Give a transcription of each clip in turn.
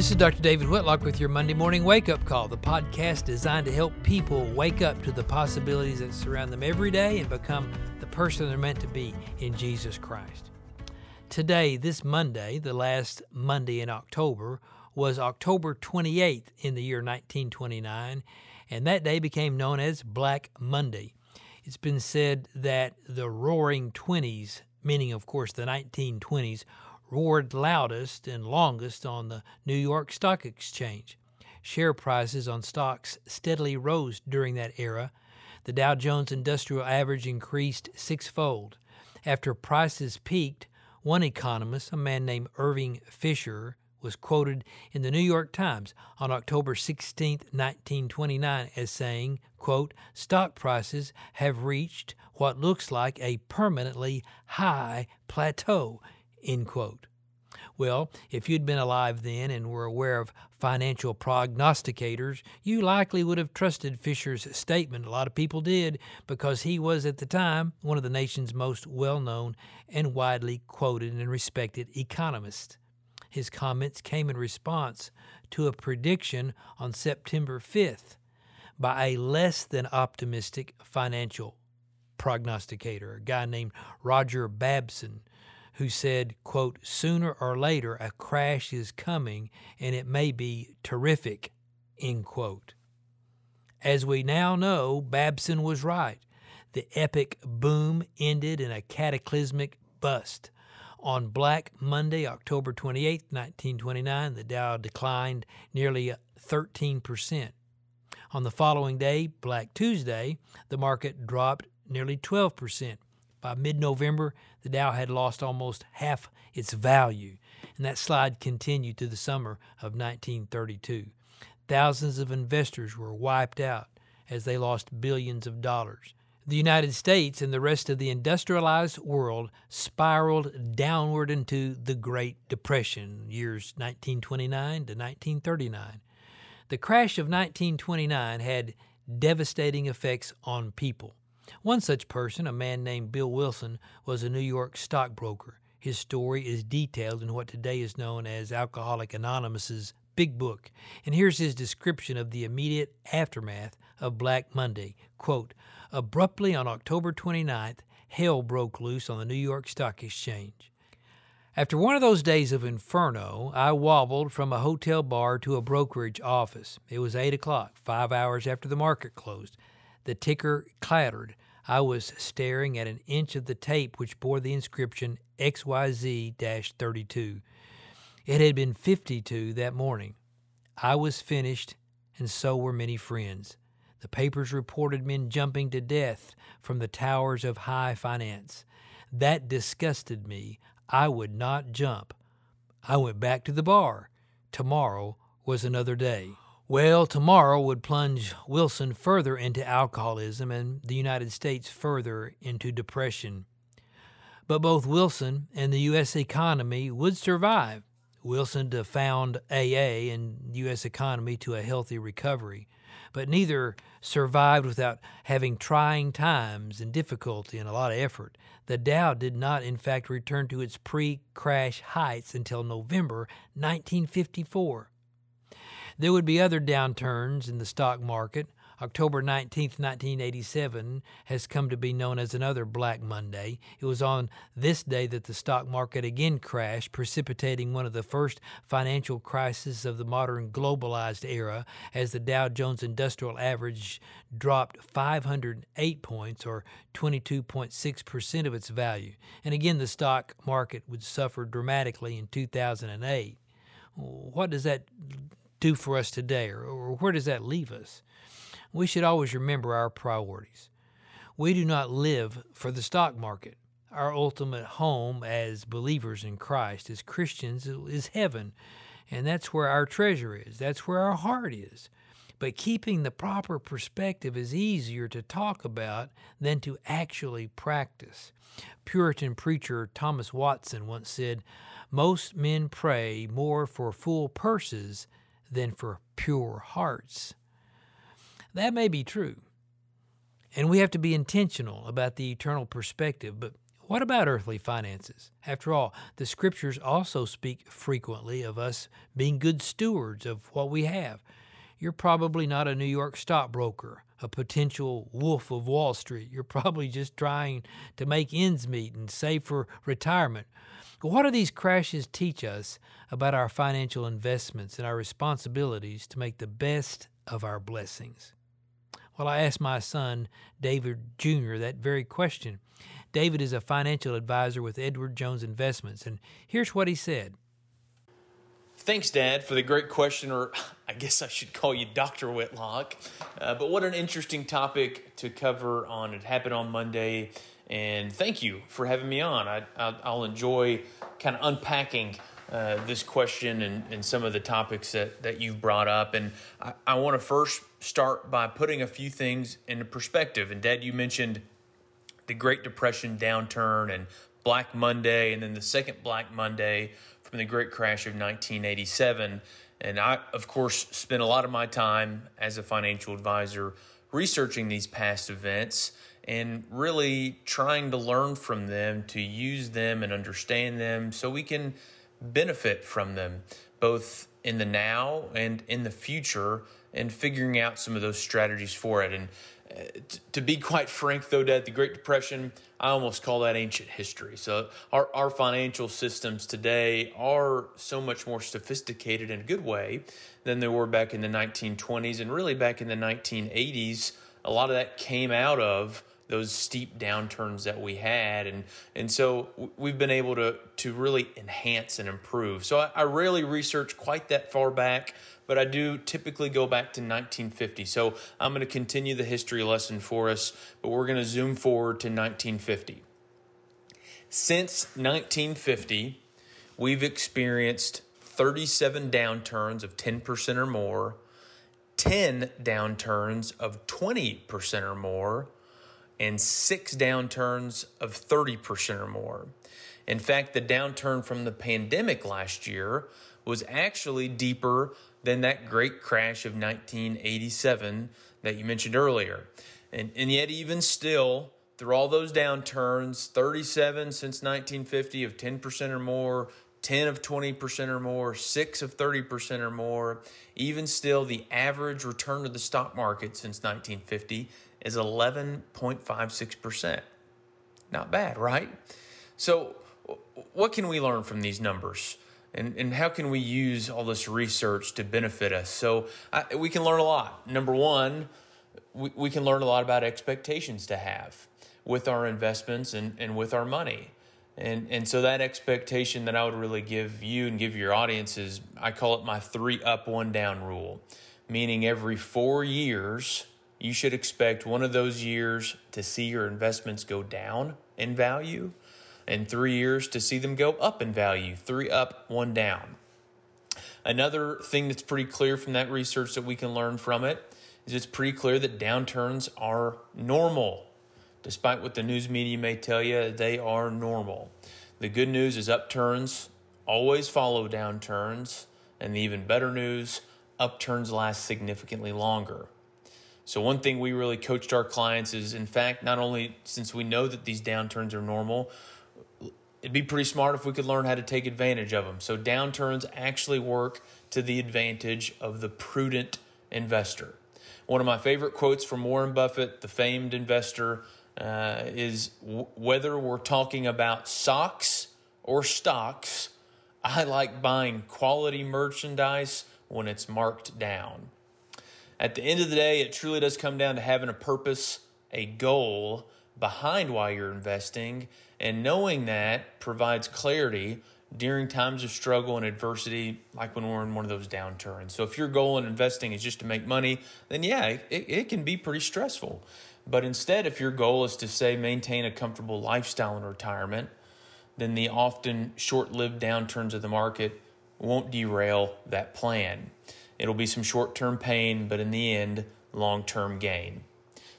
This is Dr. David Whitlock with your Monday Morning Wake Up Call, the podcast designed to help people wake up to the possibilities that surround them every day and become the person they're meant to be in Jesus Christ. Today, this Monday, the last Monday in October, was October 28th in the year 1929, and that day became known as Black Monday. It's been said that the Roaring Twenties, meaning, of course, the 1920s, roared loudest and longest on the New York Stock Exchange. Share prices on stocks steadily rose during that era. The Dow Jones Industrial Average increased sixfold. After prices peaked, one economist, a man named Irving Fisher, was quoted in the New York Times on October 16, 1929 as saying, quote, stock prices have reached what looks like a permanently high plateau, End quote. Well, if you'd been alive then and were aware of financial prognosticators, you likely would have trusted Fisher's statement. A lot of people did because he was at the time one of the nation's most well known and widely quoted and respected economists. His comments came in response to a prediction on September 5th by a less than optimistic financial prognosticator, a guy named Roger Babson, who said, quote, sooner or later a crash is coming and it may be terrific, end quote. As we now know, Babson was right. The epic boom ended in a cataclysmic bust. On Black Monday, October 28, 1929, the Dow declined nearly 13%. On the following day, Black Tuesday, the market dropped nearly 12%. By mid November, the Dow had lost almost half its value, and that slide continued to the summer of 1932. Thousands of investors were wiped out as they lost billions of dollars. The United States and the rest of the industrialized world spiraled downward into the Great Depression, years 1929 to 1939. The crash of 1929 had devastating effects on people. One such person, a man named Bill Wilson, was a New York stockbroker. His story is detailed in what today is known as Alcoholic Anonymous's Big Book. And here's his description of the immediate aftermath of Black Monday. Quote, Abruptly on October 29th, hell broke loose on the New York Stock Exchange. After one of those days of inferno, I wobbled from a hotel bar to a brokerage office. It was 8 o'clock, five hours after the market closed. The ticker clattered. I was staring at an inch of the tape which bore the inscription XYZ 32. It had been 52 that morning. I was finished, and so were many friends. The papers reported men jumping to death from the towers of high finance. That disgusted me. I would not jump. I went back to the bar. Tomorrow was another day. Well, tomorrow would plunge Wilson further into alcoholism and the United States further into depression. But both Wilson and the U.S. economy would survive. Wilson to found AA and U.S. economy to a healthy recovery. But neither survived without having trying times and difficulty and a lot of effort. The Dow did not, in fact, return to its pre crash heights until November 1954. There would be other downturns in the stock market. October 19, 1987 has come to be known as another Black Monday. It was on this day that the stock market again crashed, precipitating one of the first financial crises of the modern globalized era as the Dow Jones Industrial Average dropped 508 points or 22.6% of its value. And again the stock market would suffer dramatically in 2008. What does that do for us today, or, where does that leave us? We should always remember our priorities. We do not live for the stock market. Our ultimate home as believers in Christ, as Christians, is heaven. And that's where our treasure is. That's where our heart is. But keeping the proper perspective is easier to talk about than to actually practice. Puritan preacher Thomas Watson once said, Most men pray more for full purses than for pure hearts. That may be true. And we have to be intentional about the eternal perspective, but What about earthly finances? After all, the scriptures also speak frequently of us being good stewards of what we have. You're probably not a New York stockbroker, a potential wolf of Wall Street. You're probably just trying to make ends meet and save for retirement. What do these crashes teach us about our financial investments and our responsibilities to make the best of our blessings? Well, I asked my son, David Jr., that very question. David is a financial advisor with Edward Jones Investments, and here's what he said. Thanks, Dad, for the great question, or I guess I should call you Dr. Whitlock. Uh, but what an interesting topic to cover on It Happened on Monday. And thank you for having me on. I, will enjoy kind of unpacking uh, this question and, and, some of the topics that, that you've brought up. And I, I want to first start by putting a few things into perspective. And Dad, you mentioned the Great Depression downturn and Black Monday, and then the second Black Monday from the Great Crash of 1987. And I, of course, spent a lot of my time as a financial advisor researching these past events and really trying to learn from them to use them and understand them so we can benefit from them both in the now and in the future and figuring out some of those strategies for it and to be quite frank though dad the great depression i almost call that ancient history. So our, our financial systems today are so much more sophisticated in a good way than they were back in the 1920s and really back in the 1980s a lot of that came out of those steep downturns that we had. And and so we've been able to to really enhance and improve. So I, I rarely research quite that far back but I do typically go back to 1950 so I'm going to continue the history lesson for us but we're going to zoom forward to 1950 since 1950 we've experienced 37 downturns of 10% or more 10 downturns of 20% or more and six downturns of 30% or more. In fact, the downturn from the pandemic last year was actually deeper than that great crash of 1987 that you mentioned earlier. And, and yet, even still, through all those downturns 37 since 1950 of 10% or more, 10 of 20% or more, 6 of 30% or more. Even still, the average return to the stock market since 1950 is 11.56%. Not bad, right? So, what can we learn from these numbers? And, and how can we use all this research to benefit us? So, I, we can learn a lot. Number one, we, we can learn a lot about expectations to have with our investments and, and with our money. And, and so that expectation that I would really give you and give your audience is I call it my three up, one down rule, meaning every four years, you should expect one of those years to see your investments go down in value, and three years to see them go up in value. Three up, one down. Another thing that's pretty clear from that research that we can learn from it is it's pretty clear that downturns are normal. Despite what the news media may tell you, they are normal. The good news is upturns always follow downturns, and the even better news, upturns last significantly longer. So, one thing we really coached our clients is, in fact, not only since we know that these downturns are normal, it'd be pretty smart if we could learn how to take advantage of them. So, downturns actually work to the advantage of the prudent investor. One of my favorite quotes from Warren Buffett, the famed investor, uh, is w- whether we're talking about socks or stocks, I like buying quality merchandise when it's marked down. At the end of the day, it truly does come down to having a purpose, a goal behind why you're investing, and knowing that provides clarity during times of struggle and adversity, like when we're in one of those downturns. So, if your goal in investing is just to make money, then yeah, it, it can be pretty stressful. But instead, if your goal is to say maintain a comfortable lifestyle in retirement, then the often short lived downturns of the market won't derail that plan. It'll be some short term pain, but in the end, long term gain.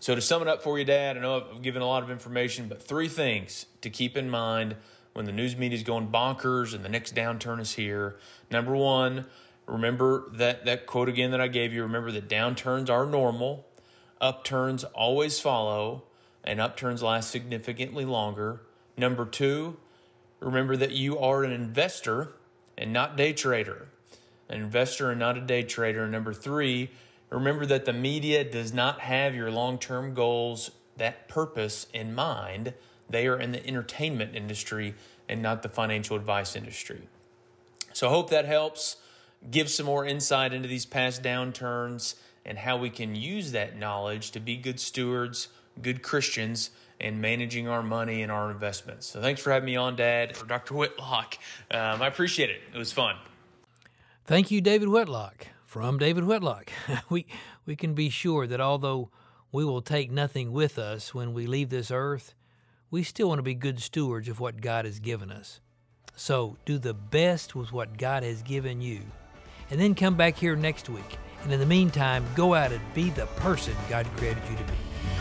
So, to sum it up for you, Dad, I know I've given a lot of information, but three things to keep in mind when the news media is going bonkers and the next downturn is here. Number one, remember that, that quote again that I gave you. Remember that downturns are normal, upturns always follow, and upturns last significantly longer. Number two, remember that you are an investor and not day trader. An investor and not a day trader. Number three, remember that the media does not have your long term goals, that purpose in mind. They are in the entertainment industry and not the financial advice industry. So I hope that helps give some more insight into these past downturns and how we can use that knowledge to be good stewards, good Christians, and managing our money and our investments. So thanks for having me on, Dad, or Dr. Whitlock. Um, I appreciate it. It was fun. Thank you, David Whitlock. From David Whitlock, we we can be sure that although we will take nothing with us when we leave this earth, we still want to be good stewards of what God has given us. So do the best with what God has given you. And then come back here next week. And in the meantime, go out and be the person God created you to be.